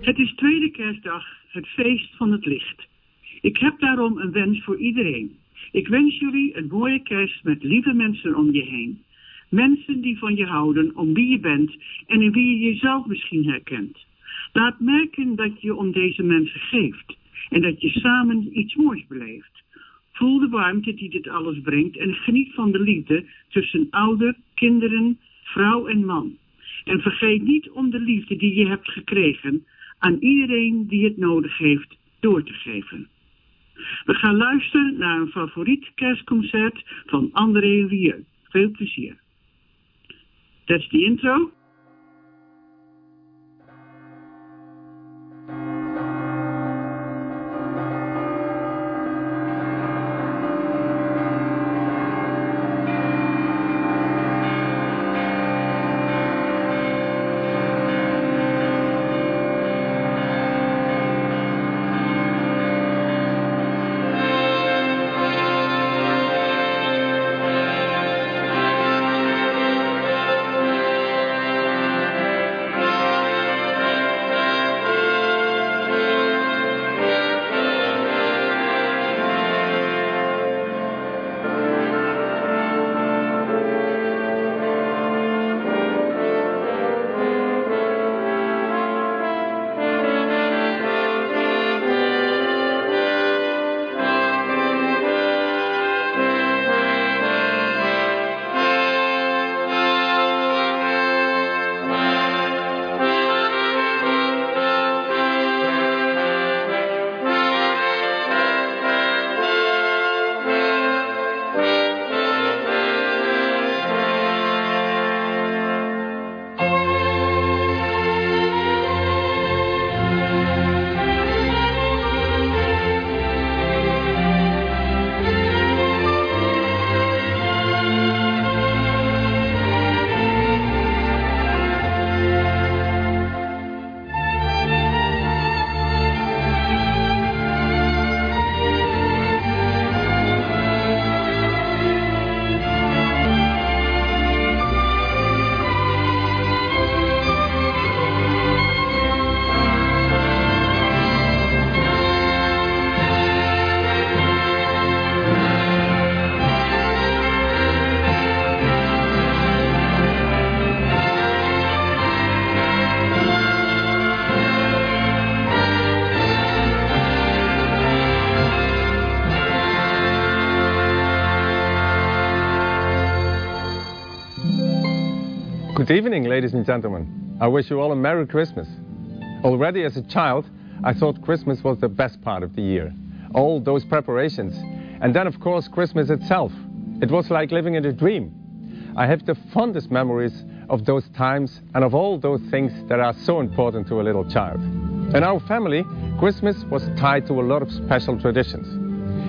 Het is tweede kerstdag, het feest van het licht. Ik heb daarom een wens voor iedereen. Ik wens jullie een mooie kerst met lieve mensen om je heen. Mensen die van je houden, om wie je bent en in wie je jezelf misschien herkent. Laat merken dat je om deze mensen geeft en dat je samen iets moois beleeft. Voel de warmte die dit alles brengt en geniet van de liefde tussen ouder, kinderen, vrouw en man. En vergeet niet om de liefde die je hebt gekregen aan iedereen die het nodig heeft door te geven. We gaan luisteren naar een favoriet kerstconcert van André Rieu. Veel plezier. That's the intro. Good evening, ladies and gentlemen. I wish you all a Merry Christmas. Already as a child, I thought Christmas was the best part of the year. All those preparations. And then, of course, Christmas itself. It was like living in a dream. I have the fondest memories of those times and of all those things that are so important to a little child. In our family, Christmas was tied to a lot of special traditions.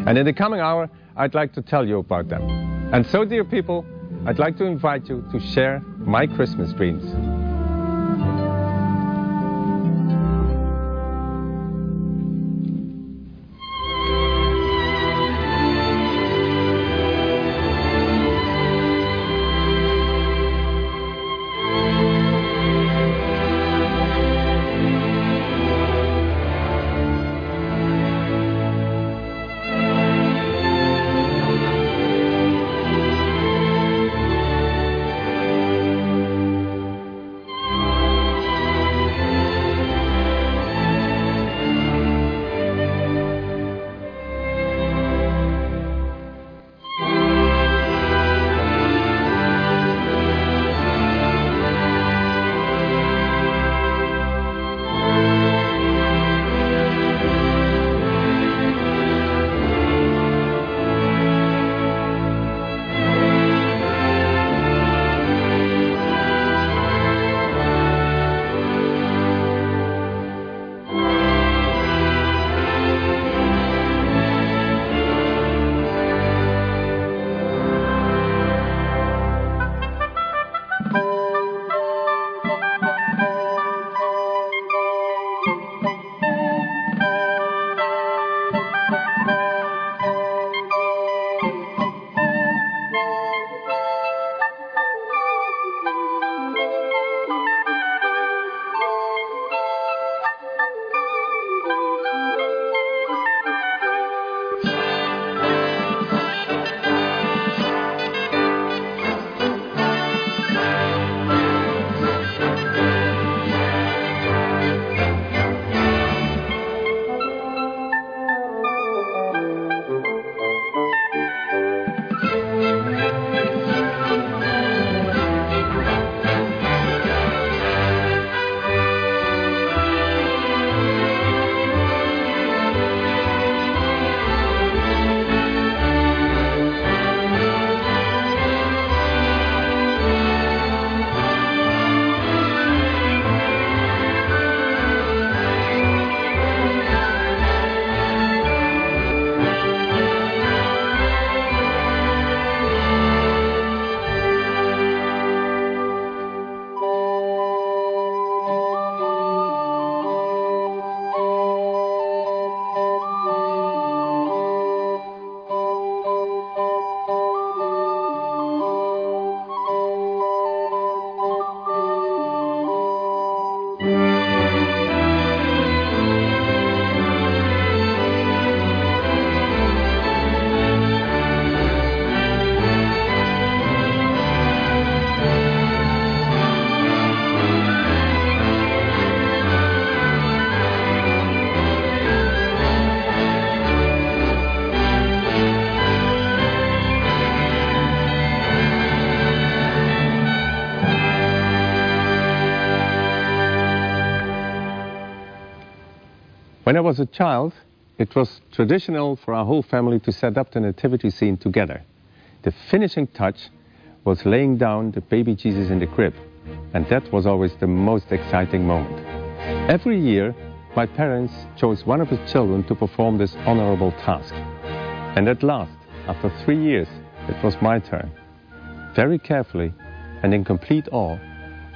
And in the coming hour, I'd like to tell you about them. And so, dear people, I'd like to invite you to share my Christmas dreams. Was a child, it was traditional for our whole family to set up the nativity scene together. The finishing touch was laying down the baby Jesus in the crib, and that was always the most exciting moment. Every year, my parents chose one of his children to perform this honorable task. And at last, after three years, it was my turn. Very carefully and in complete awe,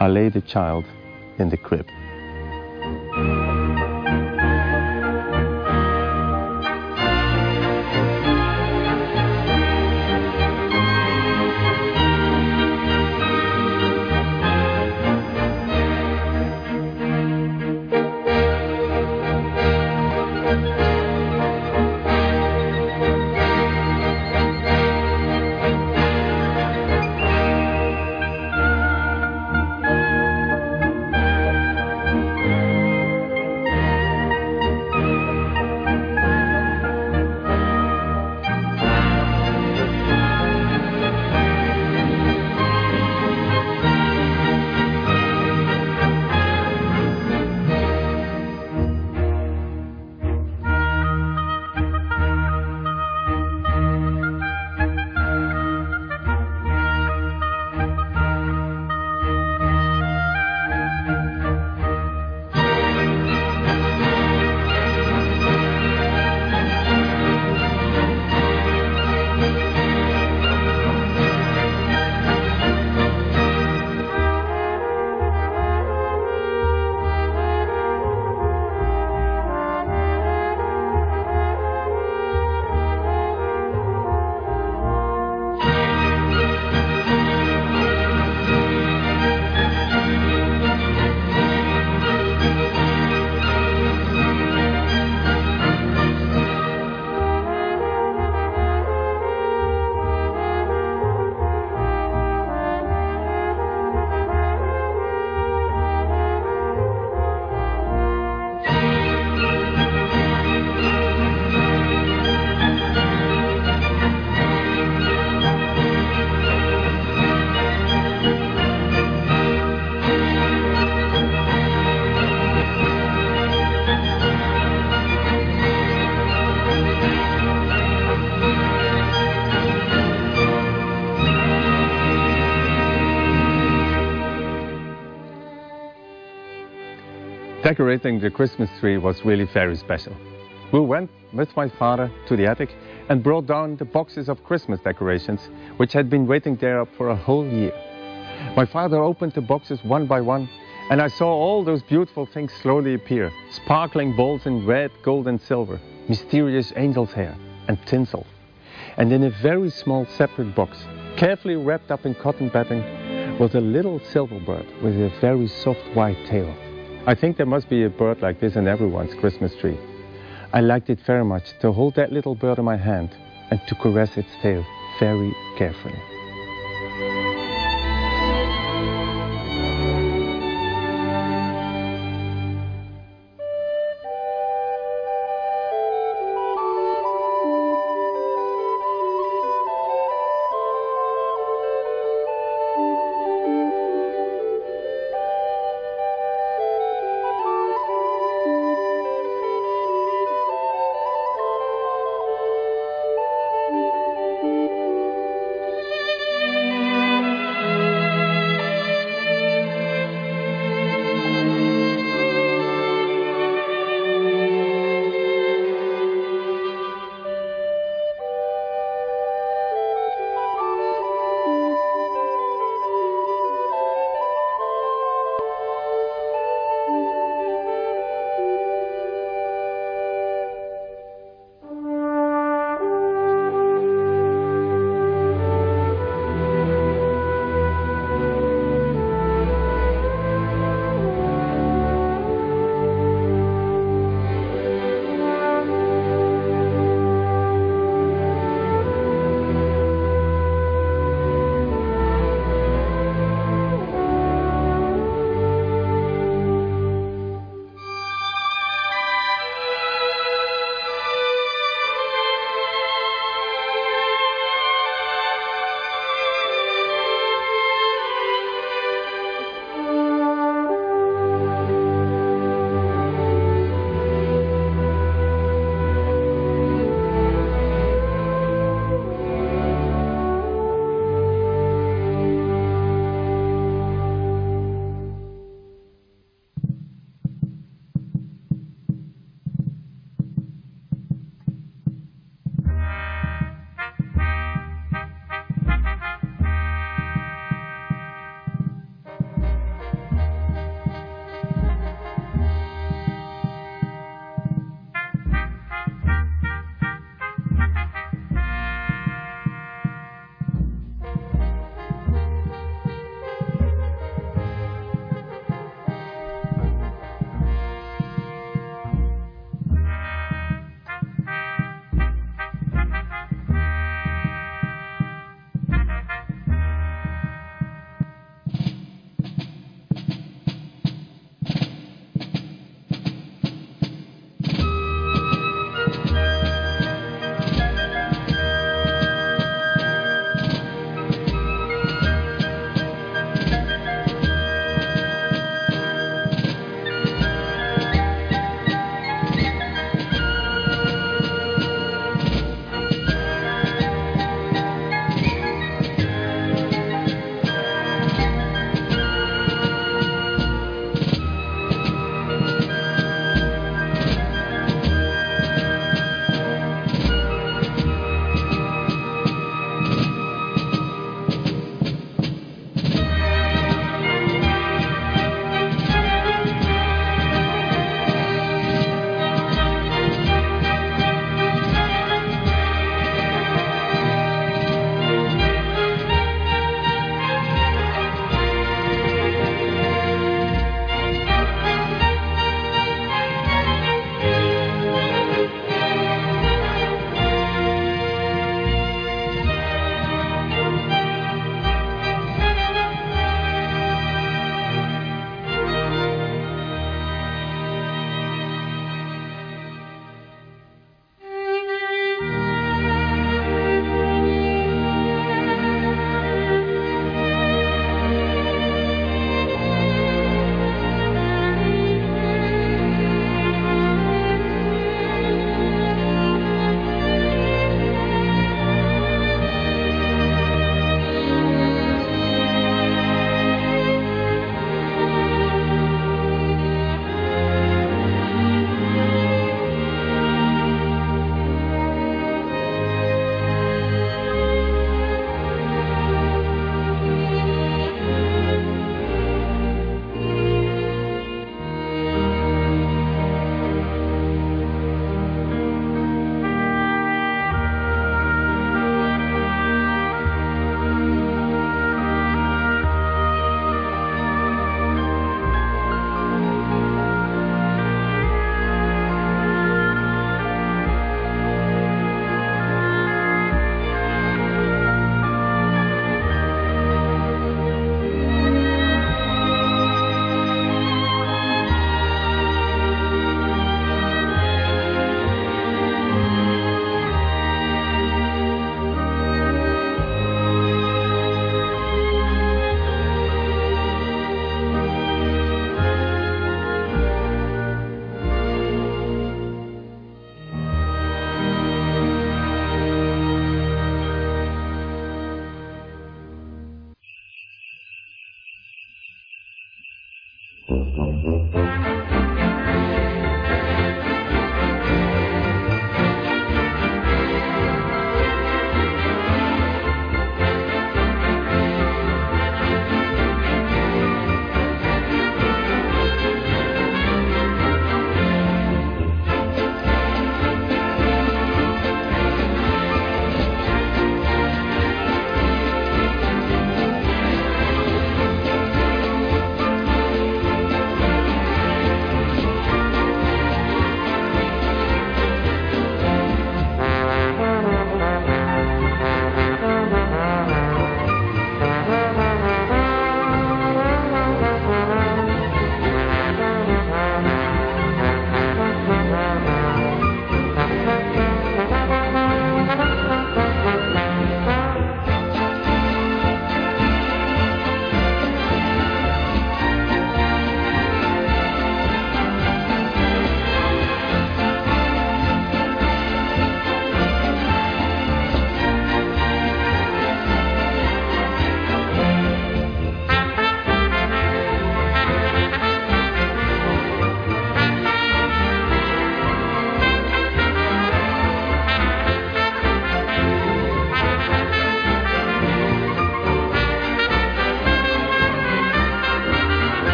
I laid the child in the crib. Decorating the Christmas tree was really very special. We went with my father to the attic and brought down the boxes of Christmas decorations, which had been waiting there for a whole year. My father opened the boxes one by one, and I saw all those beautiful things slowly appear sparkling balls in red, gold, and silver, mysterious angel's hair, and tinsel. And in a very small separate box, carefully wrapped up in cotton batting, was a little silver bird with a very soft white tail. I think there must be a bird like this in everyone's Christmas tree. I liked it very much to hold that little bird in my hand and to caress its tail very carefully.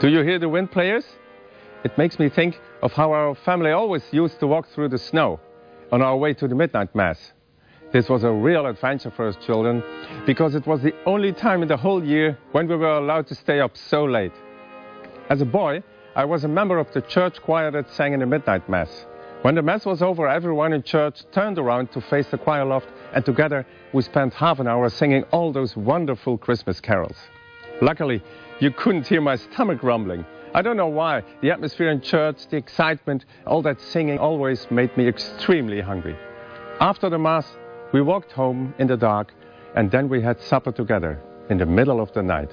Do you hear the wind players? It makes me think of how our family always used to walk through the snow on our way to the midnight mass. This was a real adventure for us children because it was the only time in the whole year when we were allowed to stay up so late. As a boy, I was a member of the church choir that sang in the midnight mass. When the mass was over, everyone in church turned around to face the choir loft, and together we spent half an hour singing all those wonderful Christmas carols. Luckily, you couldn't hear my stomach rumbling. I don't know why. The atmosphere in church, the excitement, all that singing always made me extremely hungry. After the Mass, we walked home in the dark, and then we had supper together in the middle of the night.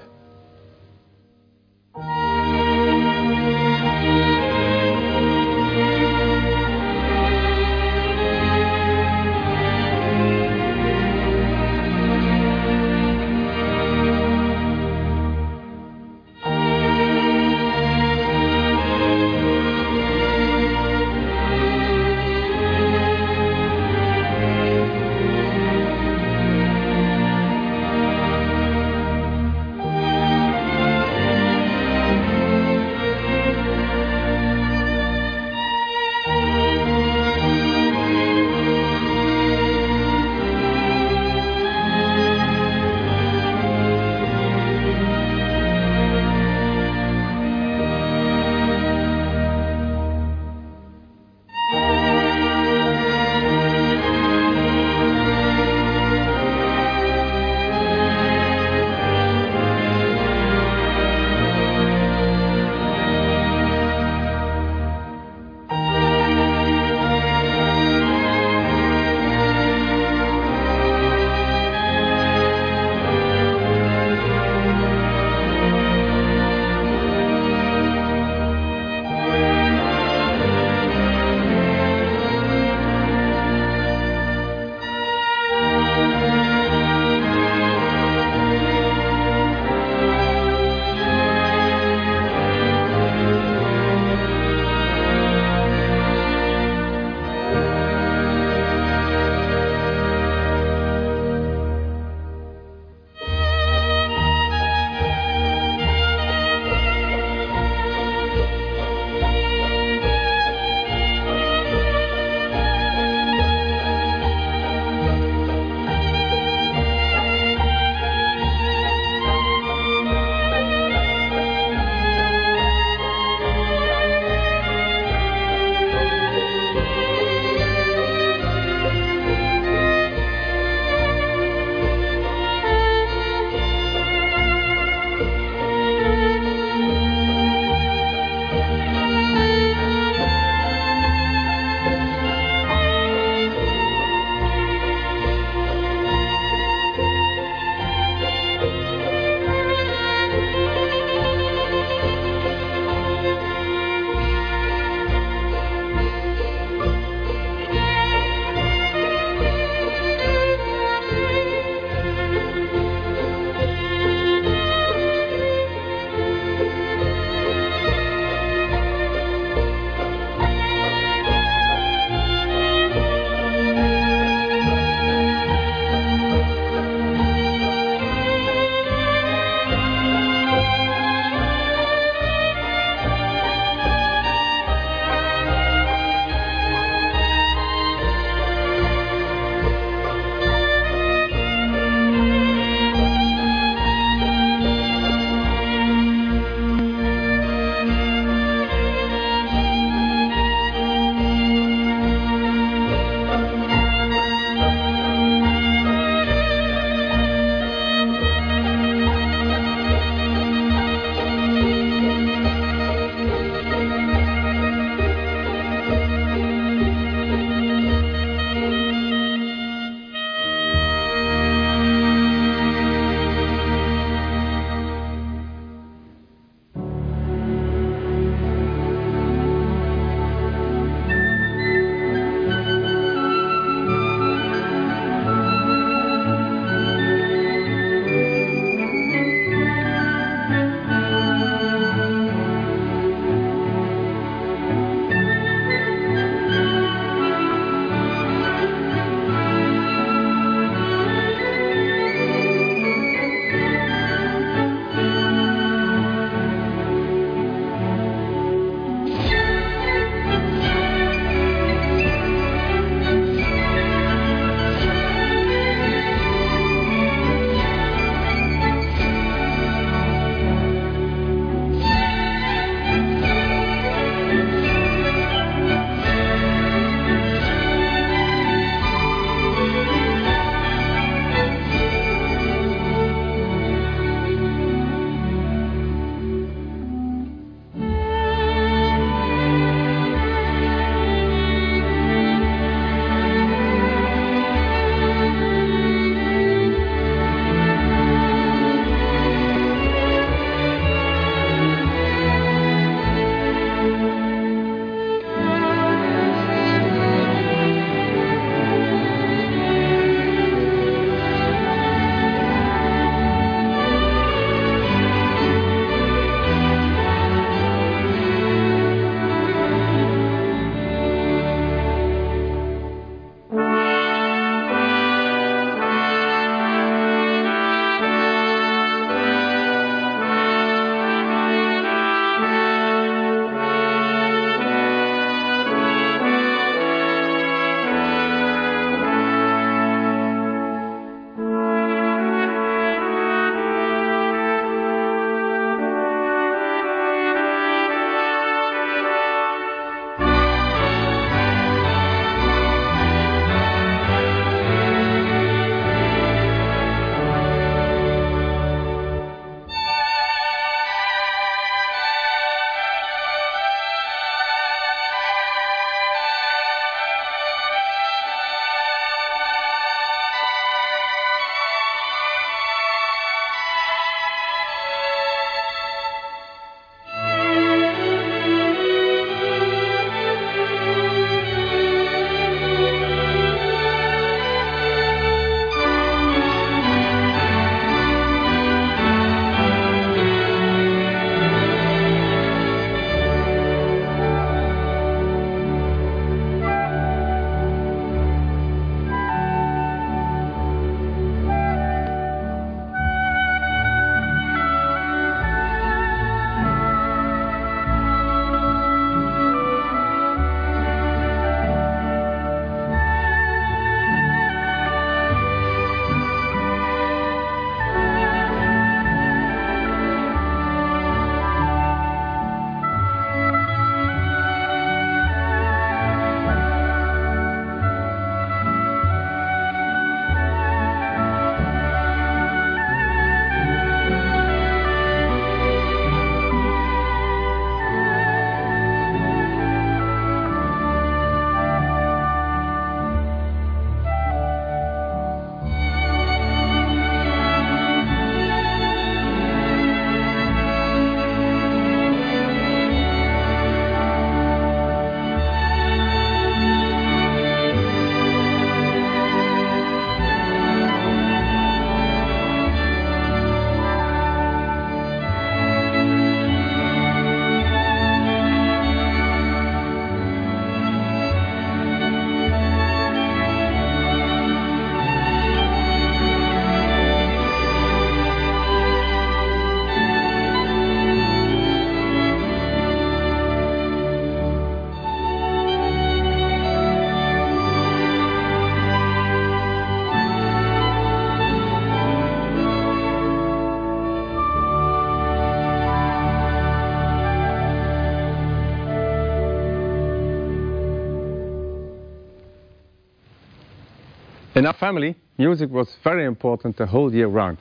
In our family, music was very important the whole year round.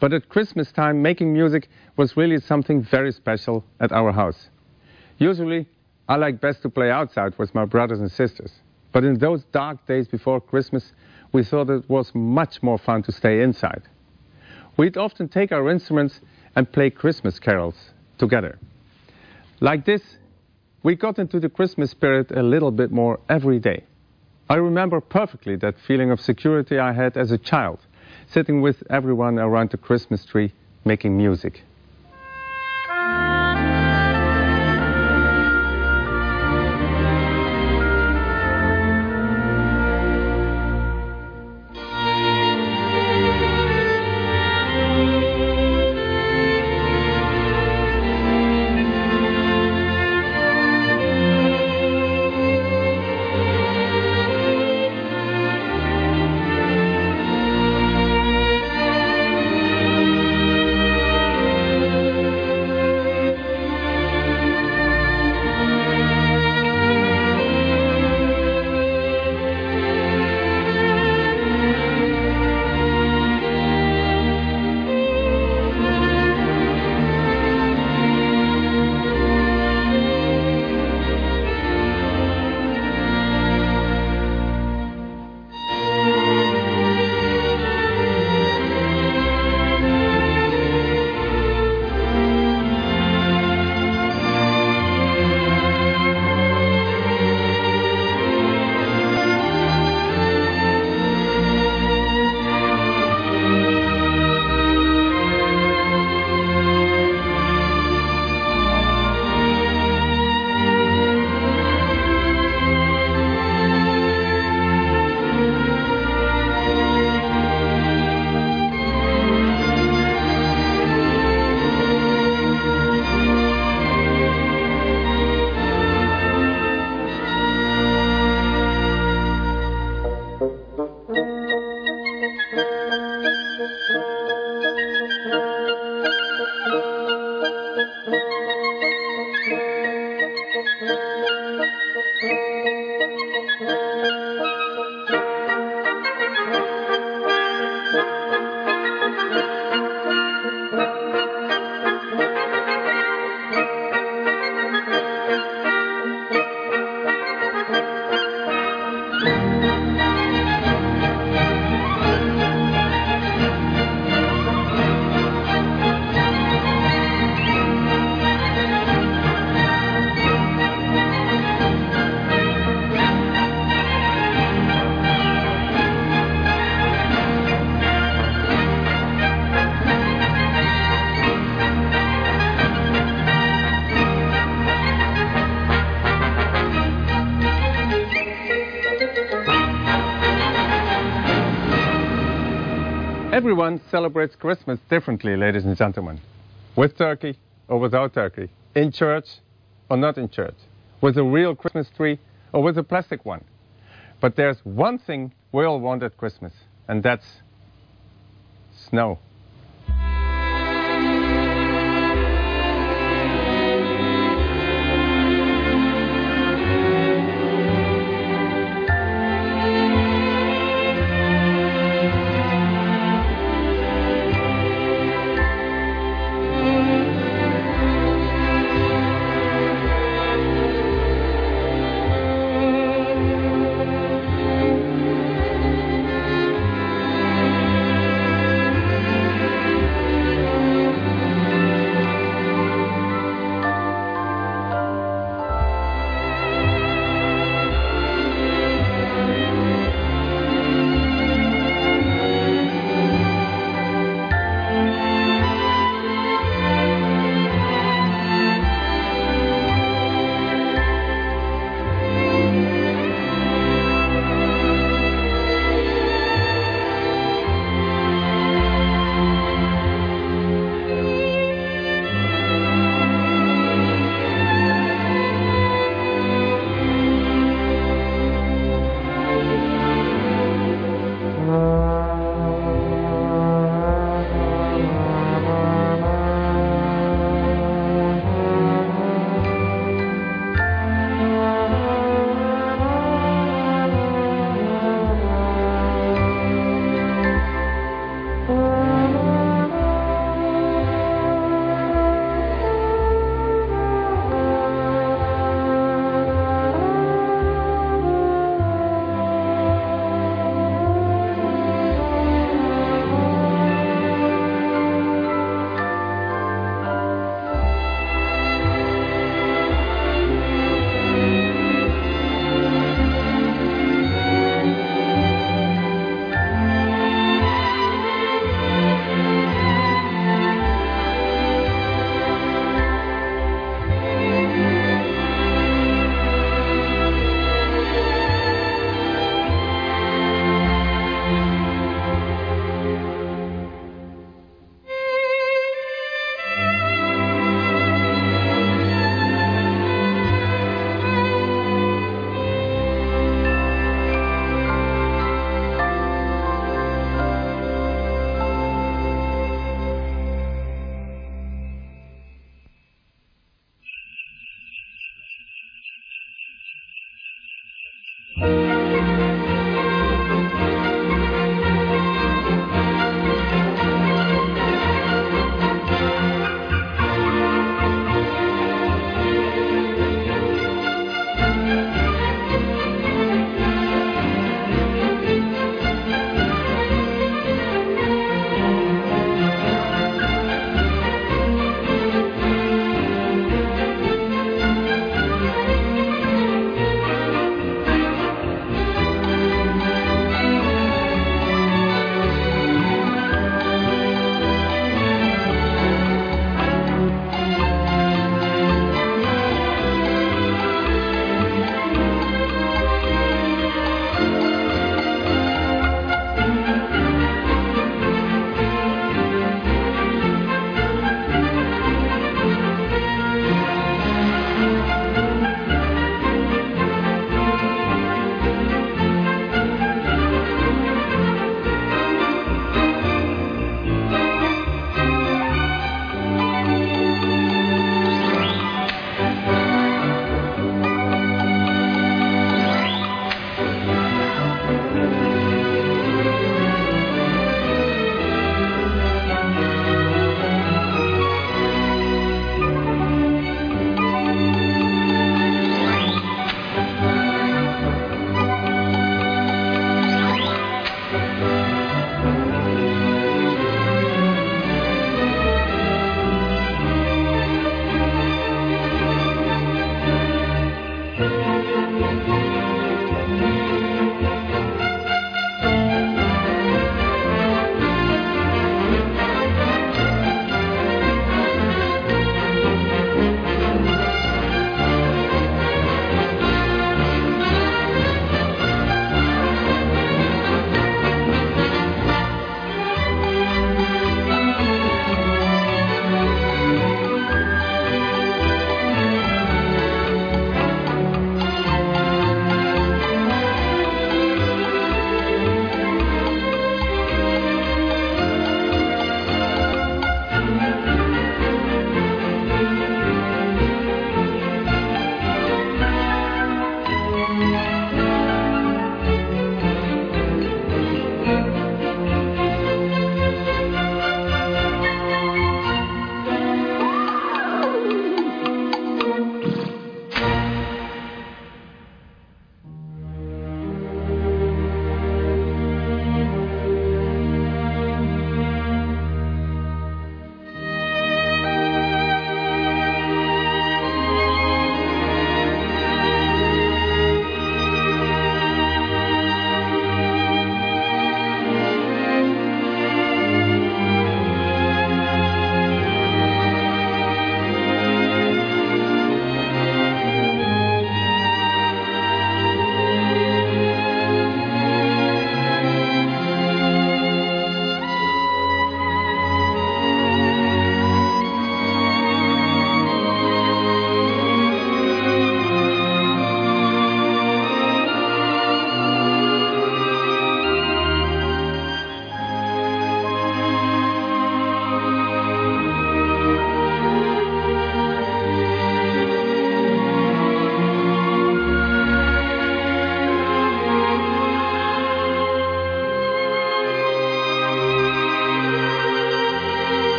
But at Christmas time, making music was really something very special at our house. Usually, I like best to play outside with my brothers and sisters. But in those dark days before Christmas, we thought it was much more fun to stay inside. We'd often take our instruments and play Christmas carols together. Like this, we got into the Christmas spirit a little bit more every day. I remember perfectly that feeling of security I had as a child, sitting with everyone around the Christmas tree making music. Celebrates Christmas differently, ladies and gentlemen. With turkey or without turkey. In church or not in church. With a real Christmas tree or with a plastic one. But there's one thing we all want at Christmas, and that's snow.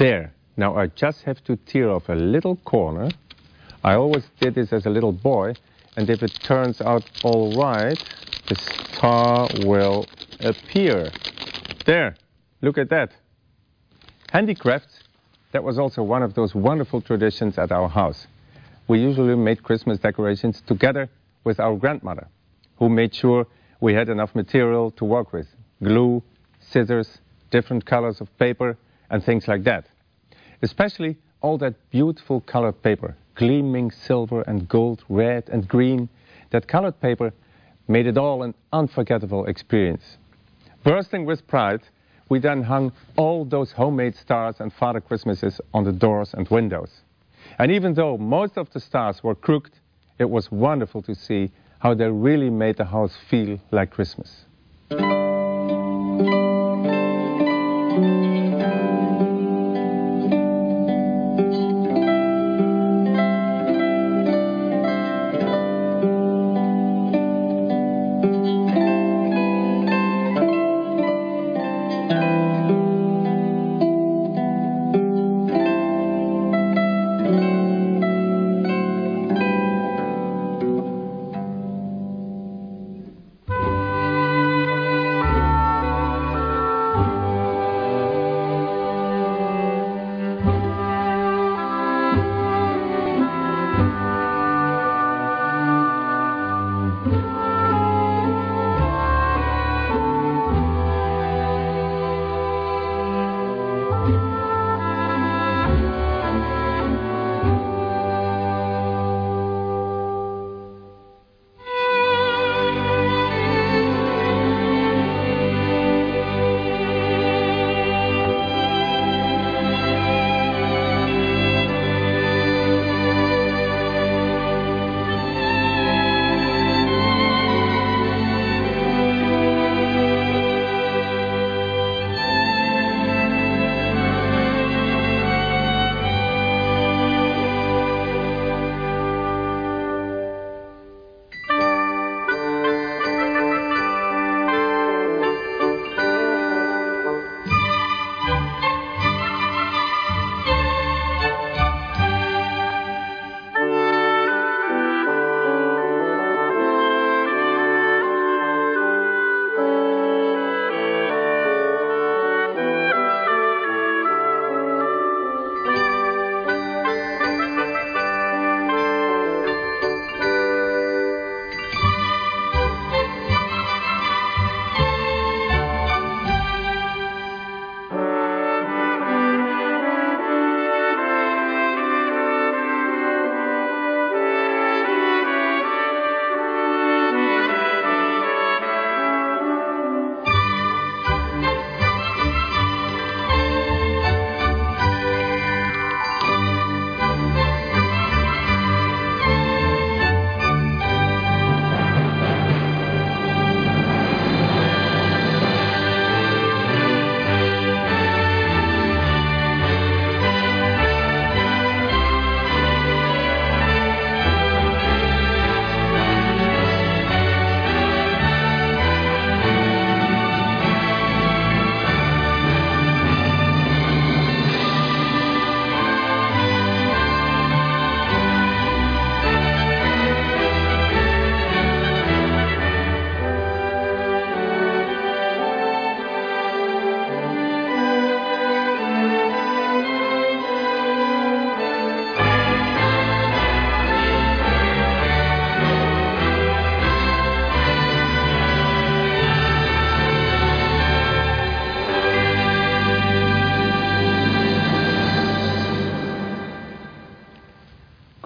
There. Now I just have to tear off a little corner. I always did this as a little boy, and if it turns out all right, the star will appear. There, look at that. Handicrafts, that was also one of those wonderful traditions at our house. We usually made Christmas decorations together with our grandmother, who made sure we had enough material to work with glue, scissors, different colors of paper, and things like that. Especially all that beautiful colored paper, gleaming silver and gold, red and green. That colored paper made it all an unforgettable experience. Bursting with pride, we then hung all those homemade stars and Father Christmases on the doors and windows. And even though most of the stars were crooked, it was wonderful to see how they really made the house feel like Christmas.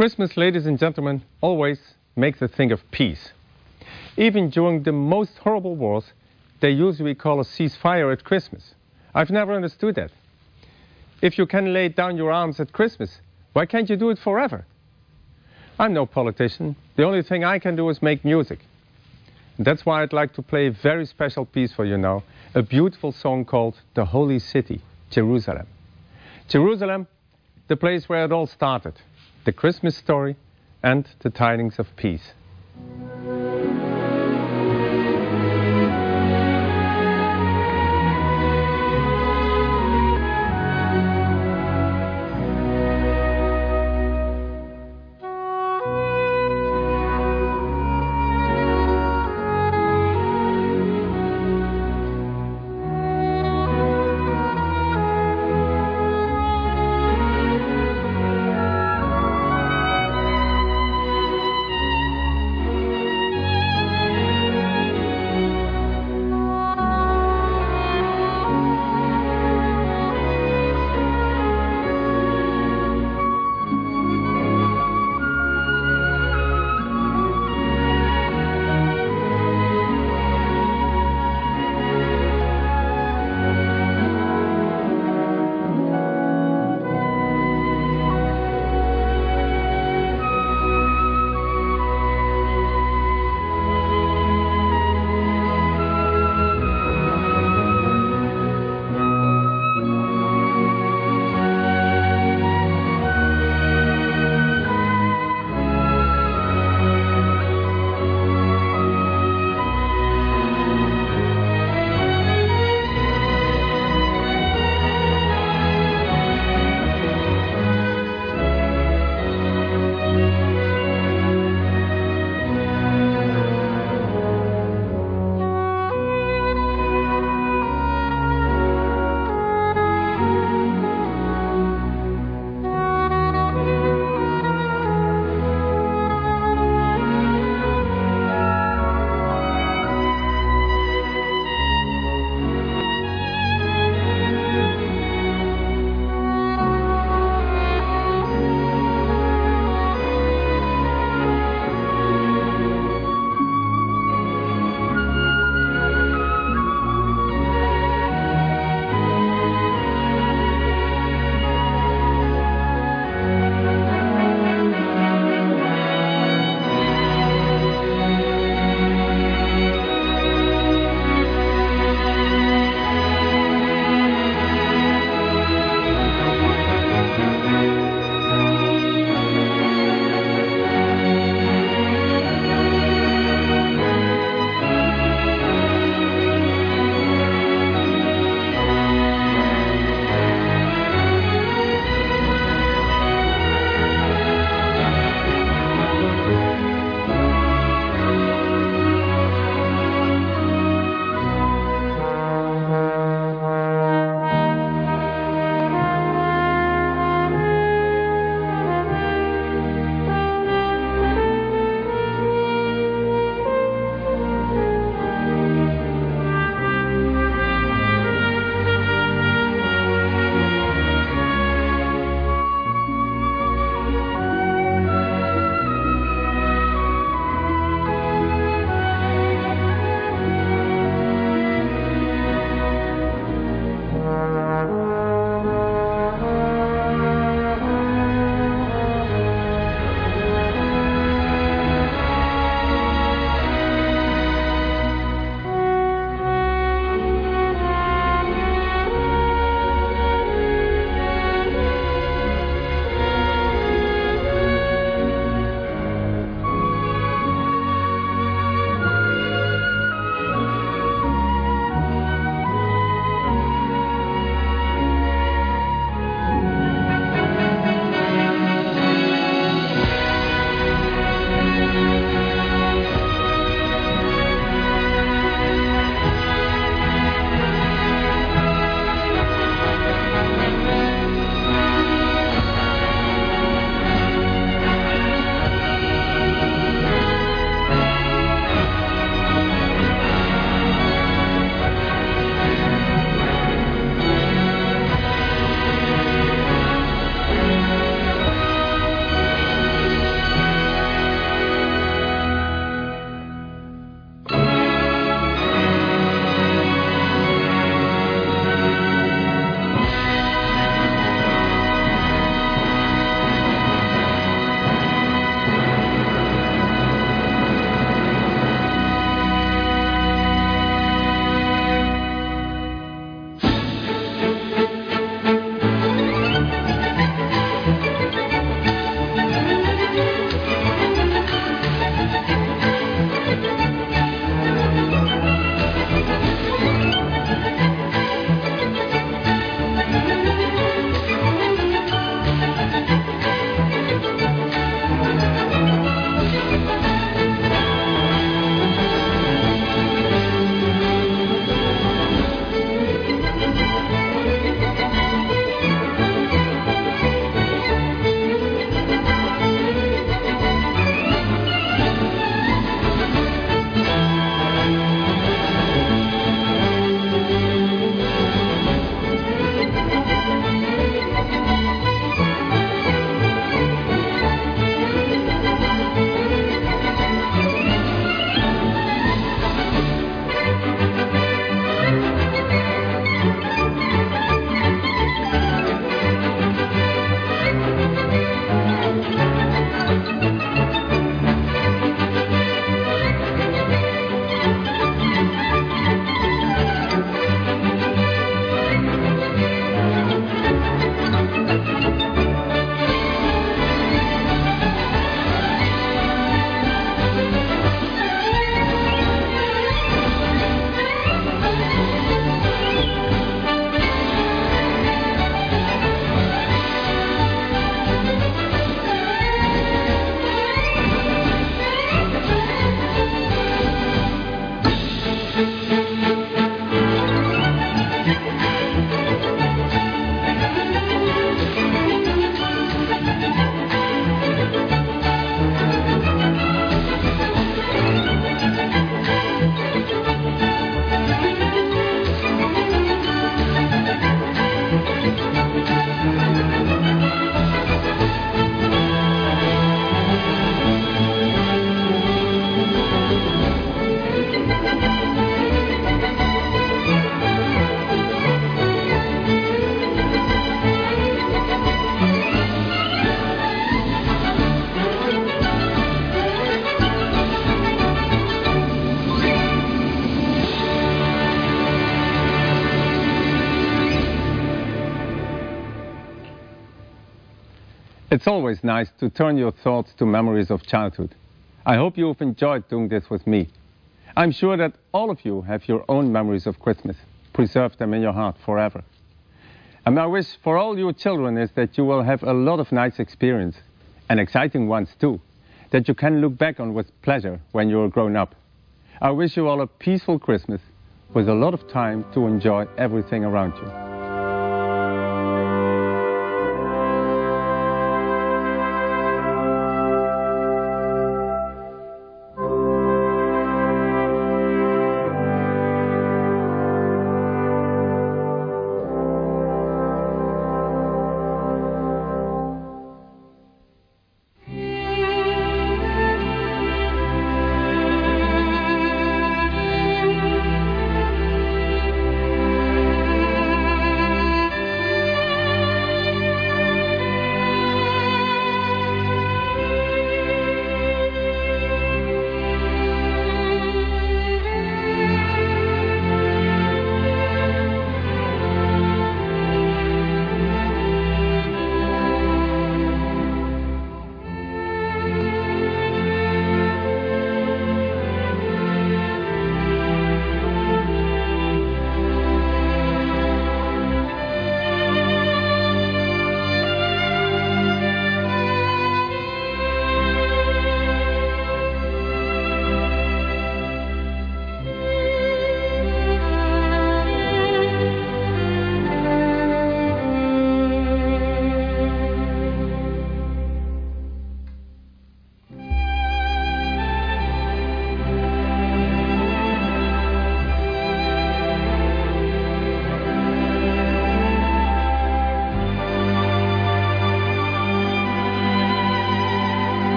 Christmas, ladies and gentlemen, always makes us think of peace. Even during the most horrible wars, they usually call a ceasefire at Christmas. I've never understood that. If you can lay down your arms at Christmas, why can't you do it forever? I'm no politician. The only thing I can do is make music. That's why I'd like to play a very special piece for you now, a beautiful song called The Holy City, Jerusalem. Jerusalem, the place where it all started the Christmas story, and the tidings of peace. Always nice to turn your thoughts to memories of childhood. I hope you've enjoyed doing this with me. I'm sure that all of you have your own memories of Christmas. Preserve them in your heart forever. And my wish for all your children is that you will have a lot of nice experience, and exciting ones too, that you can look back on with pleasure when you're grown up. I wish you all a peaceful Christmas with a lot of time to enjoy everything around you.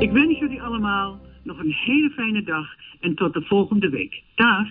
Ik wens jullie allemaal nog een hele fijne dag en tot de volgende week. Dag!